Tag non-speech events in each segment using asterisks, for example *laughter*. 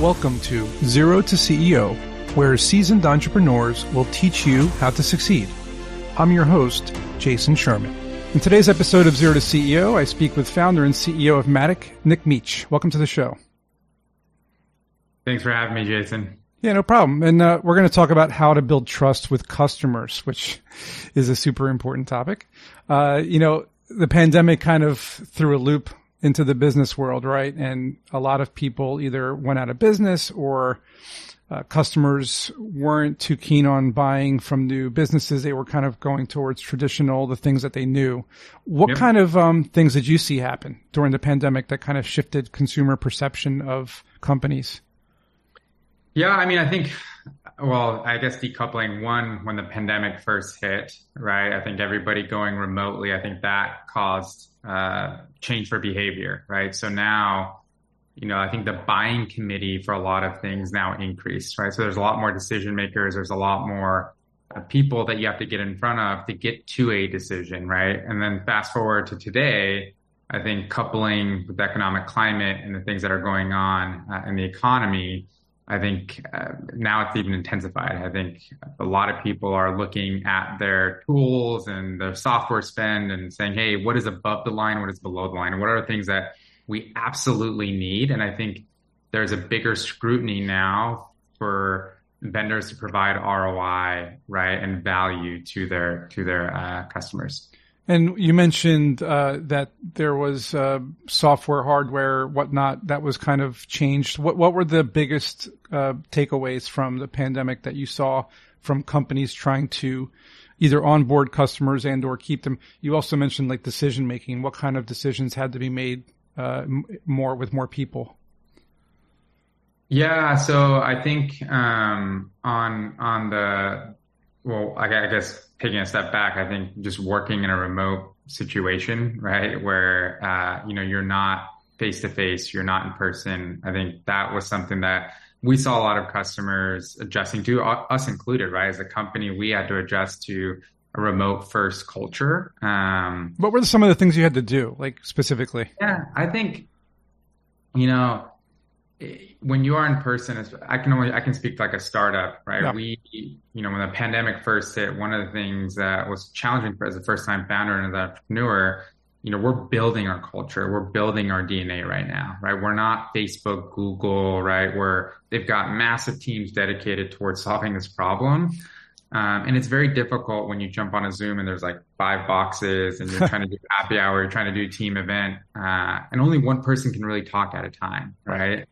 Welcome to Zero to CEO, where seasoned entrepreneurs will teach you how to succeed. I'm your host, Jason Sherman. In today's episode of Zero to CEO, I speak with founder and CEO of Matik, Nick Meach. Welcome to the show. Thanks for having me, Jason. Yeah, no problem. And uh, we're going to talk about how to build trust with customers, which is a super important topic. Uh, you know, the pandemic kind of threw a loop into the business world, right? And a lot of people either went out of business or uh, customers weren't too keen on buying from new businesses. They were kind of going towards traditional, the things that they knew. What yep. kind of um, things did you see happen during the pandemic that kind of shifted consumer perception of companies? Yeah, I mean, I think, well, I guess decoupling one, when the pandemic first hit, right? I think everybody going remotely, I think that caused uh, change for behavior, right? So now, you know, I think the buying committee for a lot of things now increased, right? So there's a lot more decision makers. There's a lot more uh, people that you have to get in front of to get to a decision, right? And then fast forward to today, I think coupling with the economic climate and the things that are going on uh, in the economy, I think uh, now it's even intensified. I think a lot of people are looking at their tools and their software spend and saying, Hey, what is above the line? What is below the line? And what are the things that we absolutely need? And I think there's a bigger scrutiny now for vendors to provide ROI, right, and value to their, to their uh, customers. And you mentioned uh, that there was uh, software, hardware, whatnot that was kind of changed. What what were the biggest uh, takeaways from the pandemic that you saw from companies trying to either onboard customers and or keep them? You also mentioned like decision making. What kind of decisions had to be made uh, more with more people? Yeah, so I think um, on on the well, I guess taking a step back, I think just working in a remote situation, right, where uh, you know you're not face to face, you're not in person. I think that was something that we saw a lot of customers adjusting to, us included, right? As a company, we had to adjust to a remote first culture. Um, what were some of the things you had to do, like specifically? Yeah, I think, you know, when you are in person, I can only I can speak like a startup, right? Yeah. We, you know, when the pandemic first hit, one of the things that was challenging for as a first time founder and as an entrepreneur, you know, we're building our culture, we're building our DNA right now, right? We're not Facebook, Google, right? Where they've got massive teams dedicated towards solving this problem. Um, and it's very difficult when you jump on a Zoom and there's like five boxes and you're *laughs* trying to do happy hour, you're trying to do a team event, uh, and only one person can really talk at a time, right?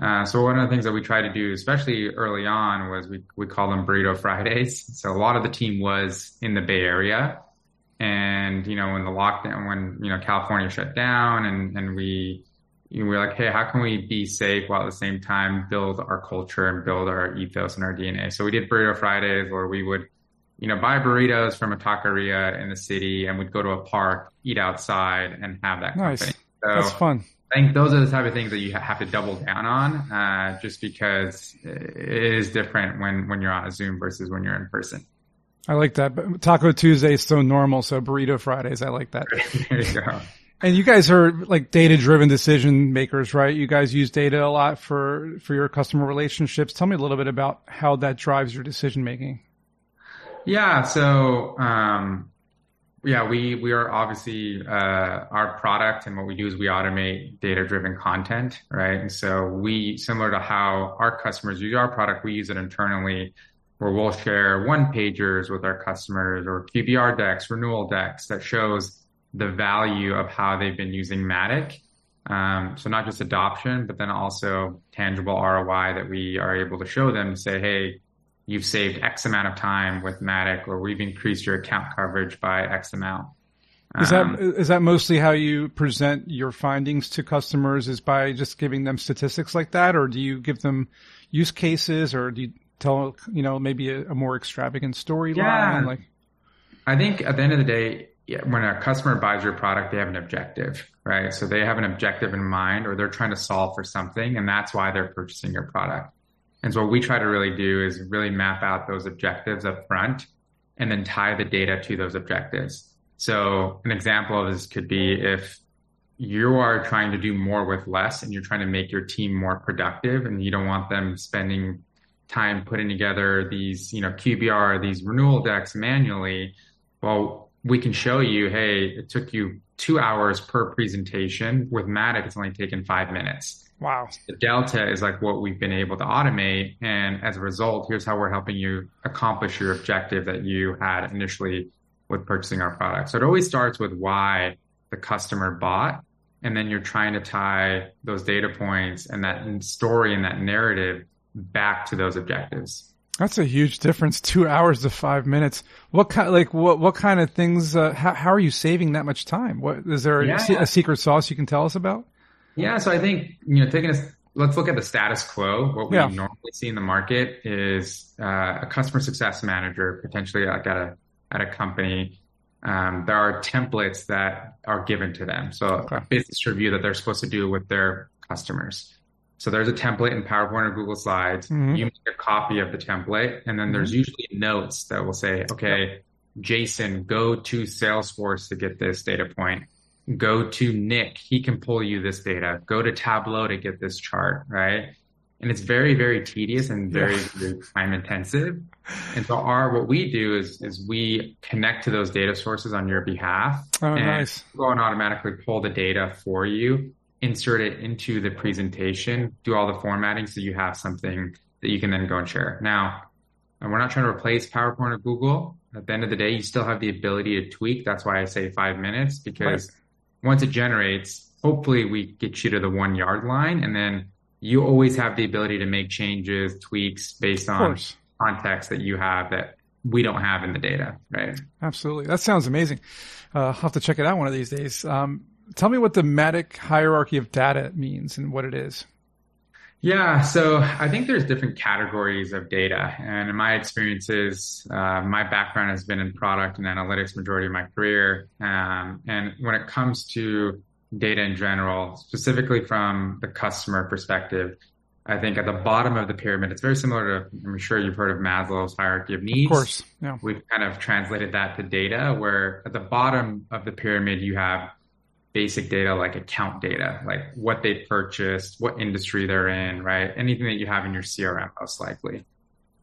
Uh, so one of the things that we tried to do, especially early on, was we we call them burrito Fridays. So a lot of the team was in the Bay Area, and you know when the lockdown, when you know California shut down, and and we we were like, hey, how can we be safe while at the same time build our culture and build our ethos and our DNA? So we did burrito Fridays, where we would you know buy burritos from a taqueria in the city, and we'd go to a park, eat outside, and have that. Nice. Company. So, That's fun. I think those are the type of things that you have to double down on, uh, just because it is different when, when you're on a Zoom versus when you're in person. I like that. But Taco Tuesday is so normal. So burrito Fridays, I like that. *laughs* there you go. And you guys are like data driven decision makers, right? You guys use data a lot for, for your customer relationships. Tell me a little bit about how that drives your decision making. Yeah. So, um, yeah, we we are obviously uh, our product and what we do is we automate data driven content, right? And so we similar to how our customers use our product, we use it internally where we'll share one pagers with our customers or QBR decks, renewal decks that shows the value of how they've been using Matik. Um, so not just adoption, but then also tangible ROI that we are able to show them to say, hey, you've saved X amount of time with Matik, or we've increased your account coverage by X amount. Is that um, is that mostly how you present your findings to customers? Is by just giving them statistics like that, or do you give them use cases, or do you tell you know maybe a, a more extravagant storyline? Yeah. Like, I think at the end of the day, when a customer buys your product, they have an objective, right? So they have an objective in mind, or they're trying to solve for something, and that's why they're purchasing your product. And so what we try to really do is really map out those objectives up front and then tie the data to those objectives. So an example of this could be if, you are trying to do more with less and you're trying to make your team more productive and you don't want them spending time putting together these, you know, QBR, these renewal decks manually. Well, we can show you, hey, it took you two hours per presentation. With Matik, it's only taken five minutes. Wow. The delta is like what we've been able to automate. And as a result, here's how we're helping you accomplish your objective that you had initially with purchasing our product. So it always starts with why the customer bought. And then you're trying to tie those data points and that story and that narrative back to those objectives. That's a huge difference. Two hours to five minutes. What kind, like, what, what kind of things, uh, how, how are you saving that much time? What, is there a, yeah. a secret sauce you can tell us about? Yeah. So I think, you know, taking a, let's look at the status quo. What we yeah. normally see in the market is, uh, a customer success manager, potentially like at a, at a company. Um, there are templates that are given to them. So okay. a business review that they're supposed to do with their customers. So there's a template in PowerPoint or Google Slides. Mm-hmm. You make a copy of the template, and then mm-hmm. there's usually notes that will say, okay, Jason, go to Salesforce to get this data point. Go to Nick, he can pull you this data. Go to Tableau to get this chart, right? And it's very, very tedious and very, yeah. very time intensive. And so our, what we do is, is we connect to those data sources on your behalf. Oh, and nice. Go and automatically pull the data for you insert it into the presentation, do all the formatting so you have something that you can then go and share. Now, and we're not trying to replace PowerPoint or Google. At the end of the day, you still have the ability to tweak. That's why I say five minutes because. Once it generates, hopefully we get you to the one yard line and then you always have the ability to make changes, tweaks based on context that you have that we don't have in the data, right? Absolutely. That sounds amazing. Uh, I'll have to check it out one of these days. Um, tell me what the Matik hierarchy of data means and what it is. Yeah, so I think there's different categories of data, and in my experiences, uh, my background has been in product and analytics majority of my career. Um, and when it comes to data in general, specifically from the customer perspective, I think at the bottom of the pyramid, it's very similar to, I'm sure you've heard of Maslow's hierarchy of needs. Of course. Yeah. We've kind of translated that to data, where at the bottom of the pyramid, you have basic data like account data, like what they purchased, what industry they're in, right? Anything that you have in your CRM, most likely.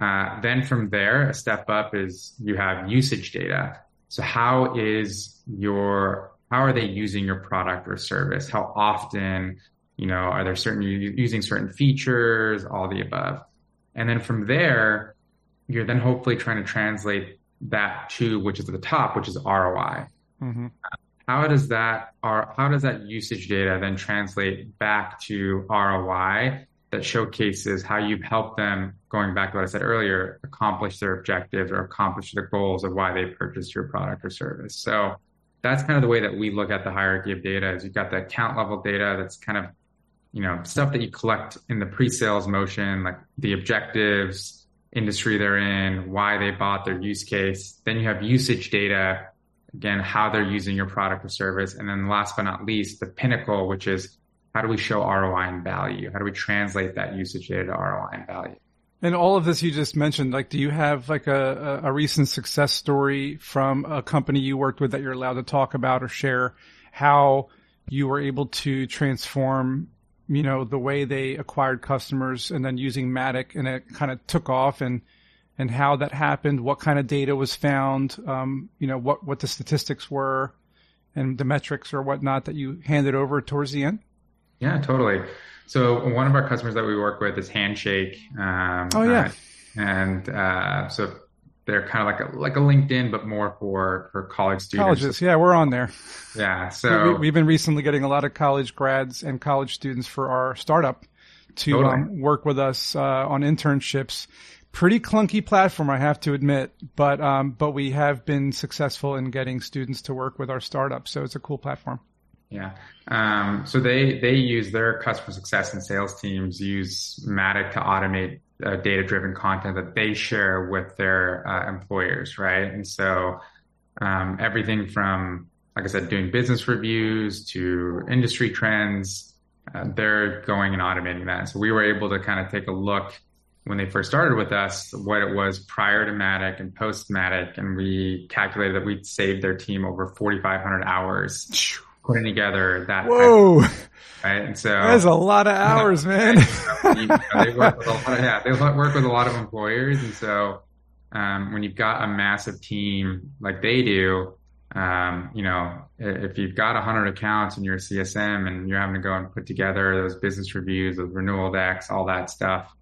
Uh, then from there, a step up is you have usage data. So how is your, how are they using your product or service? How often, you know, are there certain, using certain features, all the above. And then from there, you're then hopefully trying to translate that to, which is at the top, which is ROI. Mm-hmm how does that how does that usage data then translate back to ROI that showcases how you've helped them going back to what I said earlier accomplish their objectives or accomplish the goals of why they purchased your product or service. So that's kind of the way that we look at the hierarchy of data is you've got the account level data that's kind of you know stuff that you collect in the pre-sales motion like the objectives industry they're in why they bought their use case then you have usage data again, how they're using your product or service. And then last but not least, the pinnacle, which is how do we show ROI and value? How do we translate that usage data to ROI and value? And all of this you just mentioned, like, do you have like a, a recent success story from a company you worked with that you're allowed to talk about or share how you were able to transform, you know, the way they acquired customers and then using Matik and it kind of took off and and how that happened, what kind of data was found, um, you know, what, what the statistics were and the metrics or whatnot that you handed over towards the end? Yeah, totally. So one of our customers that we work with is Handshake. Um, oh yeah. Uh, and, uh, so they're kind of like a, like a LinkedIn, but more for, for college students. Colleges. Yeah. We're on there. Yeah. *laughs* So we, have been recently getting a lot of college grads and college students for our startup to totally. um, work with us, uh, on internships pretty clunky platform, I have to admit, but um, but we have been successful in getting students to work with our startup, so it's a cool platform. Yeah. Um, so they they use their customer success and sales teams use Matik to automate uh, data driven content that they share with their uh, employers, right? And so um, everything from like I said, doing business reviews to industry trends, uh, they're going and automating that. So we were able to kind of take a look when they first started with us what it was prior to Matik and post Matik, and we calculated that we'd saved their team over 4,500 hours putting together that. Whoa. *laughs* right. And so that's a lot of *laughs* hours, man. you know, they work with a lot of, *laughs* yeah, they work with a lot of employers. And so, um, when you've got a massive team like they do, um, you know, if you've got 100 accounts in your CSM and you're having to go and put together those business reviews, those renewal decks, all that stuff,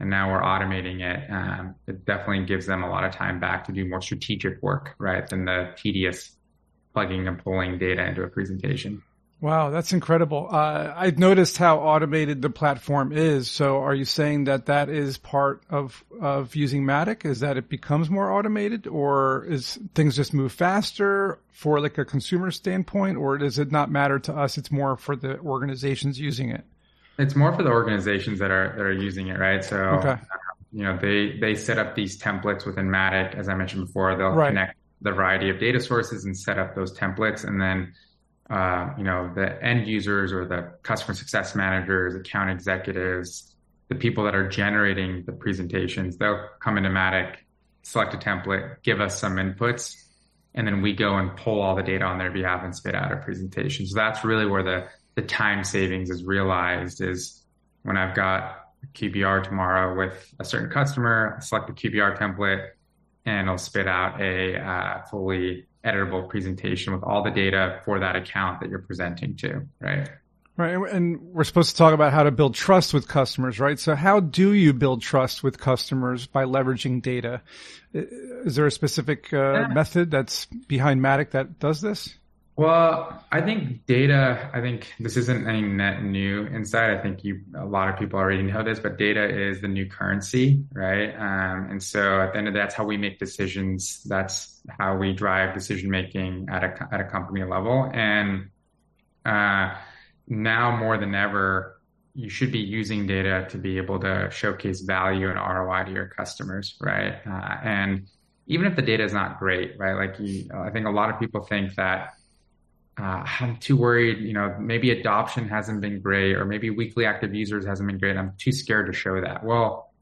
and now we're automating it, um, it definitely gives them a lot of time back to do more strategic work, right, than the tedious plugging and pulling data into a presentation. Wow, that's incredible. Uh, I've noticed how automated the platform is. So are you saying that that is part of, of using Matik? Is that it becomes more automated or is things just move faster for like a consumer standpoint or does it not matter to us? It's more for the organizations using it. It's more for the organizations that are, that are using it, right? So, okay. uh, you know, they, they set up these templates within Matik. As I mentioned before, they'll right. connect the variety of data sources and set up those templates and then uh, you know, the end users or the customer success managers, account executives, the people that are generating the presentations, they'll come into Matik, select a template, give us some inputs, and then we go and pull all the data on their behalf and spit out a presentation. So that's really where the, the time savings is realized is when I've got QBR tomorrow with a certain customer, I select the QBR template and it'll spit out a uh, fully editable presentation with all the data for that account that you're presenting to, right? Right. And we're supposed to talk about how to build trust with customers, right? So how do you build trust with customers by leveraging data? Is there a specific uh, yeah. method that's behind Matik that does this? Well, I think data, I think this isn't any net new insight. I think you, a lot of people already know this, but data is the new currency, right? Um, and so at the end of that, that's how we make decisions. That's how we drive decision making at a, at a company level. And, uh, now more than ever, you should be using data to be able to showcase value and ROI to your customers, right? Uh, and even if the data is not great, right? Like you, I think a lot of people think that uh, *laughs* I'm too worried, you know, maybe adoption hasn't been great or maybe weekly active users hasn't been great. I'm too scared to show that. Well,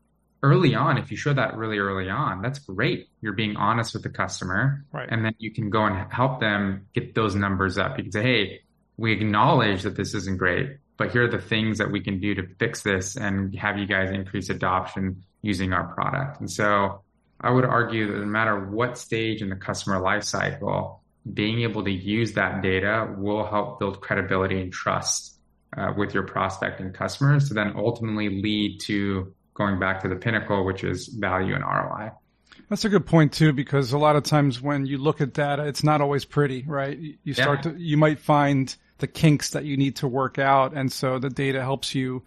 early on, if you show that really early on, that's great. You're being honest with the customer. Right. And then you can go and help them get those numbers up. You can say, Hey, we acknowledge that this isn't great, but here are the things that we can do to fix this and have you guys increase adoption using our product. And so I would argue that no matter what stage in the customer life cycle, being able to use that data will help build credibility and trust uh, with your prospect and customers to then ultimately lead to going back to the pinnacle, which is value and ROI. That's a good point too, because a lot of times when you look at data, it's not always pretty, right? You start yeah. to, you might find the kinks that you need to work out. And so the data helps you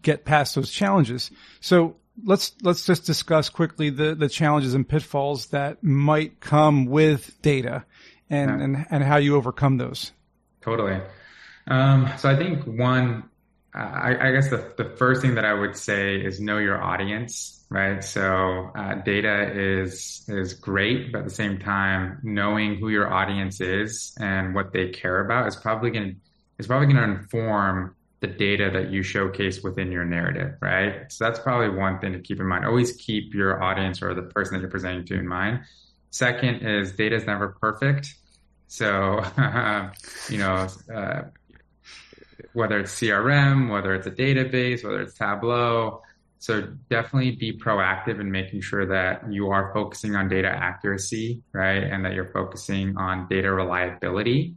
get past those challenges. So let's, let's just discuss quickly the, the challenges and pitfalls that might come with data and, yeah. and, and how you overcome those. Totally. Um, so I think one, I, I, guess the, the first thing that I would say is know your audience, right? So uh, data is is great, but at the same time, knowing who your audience is and what they care about is probably going to is probably going to inform the data that you showcase within your narrative, right? So that's probably one thing to keep in mind. Always keep your audience or the person that you're presenting to in mind. Second is data is never perfect. So, *laughs* you know, uh, whether it's CRM, whether it's a database, whether it's Tableau. So definitely be proactive in making sure that you are focusing on data accuracy, right? And that you're focusing on data reliability.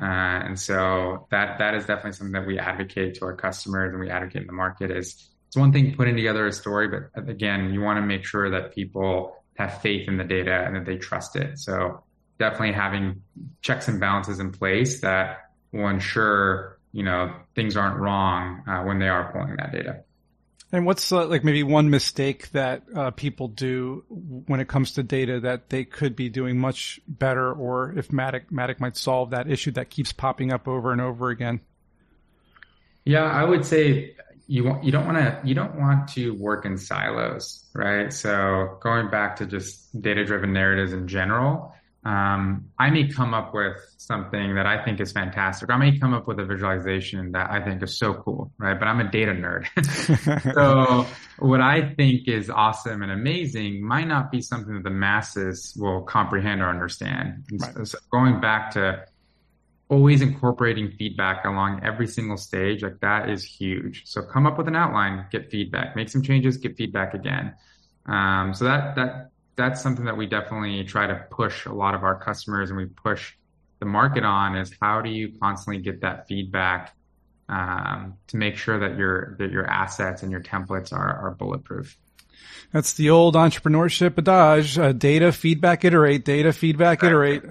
Uh, and so that, that is definitely something that we advocate to our customers and we advocate in the market is it's one thing putting together a story, but again, you want to make sure that people have faith in the data and that they trust it. So definitely having checks and balances in place that will ensure you know things aren't wrong uh, when they are pulling that data. And what's uh, like maybe one mistake that uh, people do when it comes to data that they could be doing much better, or if Matik Matik might solve that issue that keeps popping up over and over again? Yeah, I would say you want you don't want to you don't want to work in silos, right? So going back to just data driven narratives in general, um, I may come up with something that I think is fantastic. I may come up with a visualization that I think is so cool, right? But I'm a data nerd. *laughs* so what I think is awesome and amazing might not be something that the masses will comprehend or understand. Right. So going back to always incorporating feedback along every single stage, like that is huge. So come up with an outline, get feedback, make some changes, get feedback again. Um, so that that that's something that we definitely try to push a lot of our customers and we push the market on is how do you constantly get that feedback um, to make sure that your that your assets and your templates are are bulletproof. That's the old entrepreneurship adage, uh, data, feedback, iterate, data, feedback, exactly. iterate.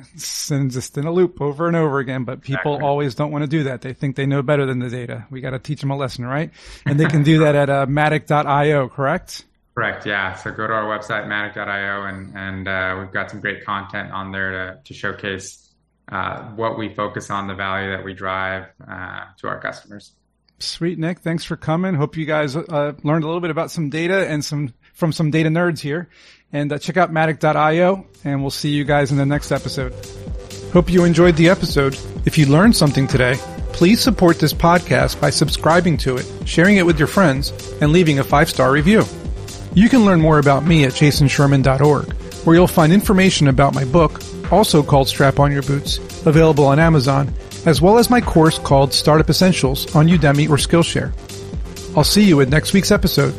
and just in a loop over and over again. But people exactly. always don't want to do that. They think they know better than the data. We got to teach them a lesson, right? And they can do that at uh, Matik.io, correct? Correct. Yeah. So go to our website, Matik.io, and, and uh, we've got some great content on there to, to showcase uh, what we focus on, the value that we drive uh, to our customers. Sweet, Nick. Thanks for coming. Hope you guys uh, learned a little bit about some data and some from some data nerds here. And uh, check out Matik.io, and we'll see you guys in the next episode. Hope you enjoyed the episode. If you learned something today, please support this podcast by subscribing to it, sharing it with your friends, and leaving a five star review. You can learn more about me at jasonsherman.org, where you'll find information about my book also called Strap On Your Boots, available on Amazon, as well as my course called Startup Essentials on Udemy or Skillshare. I'll see you at next week's episode.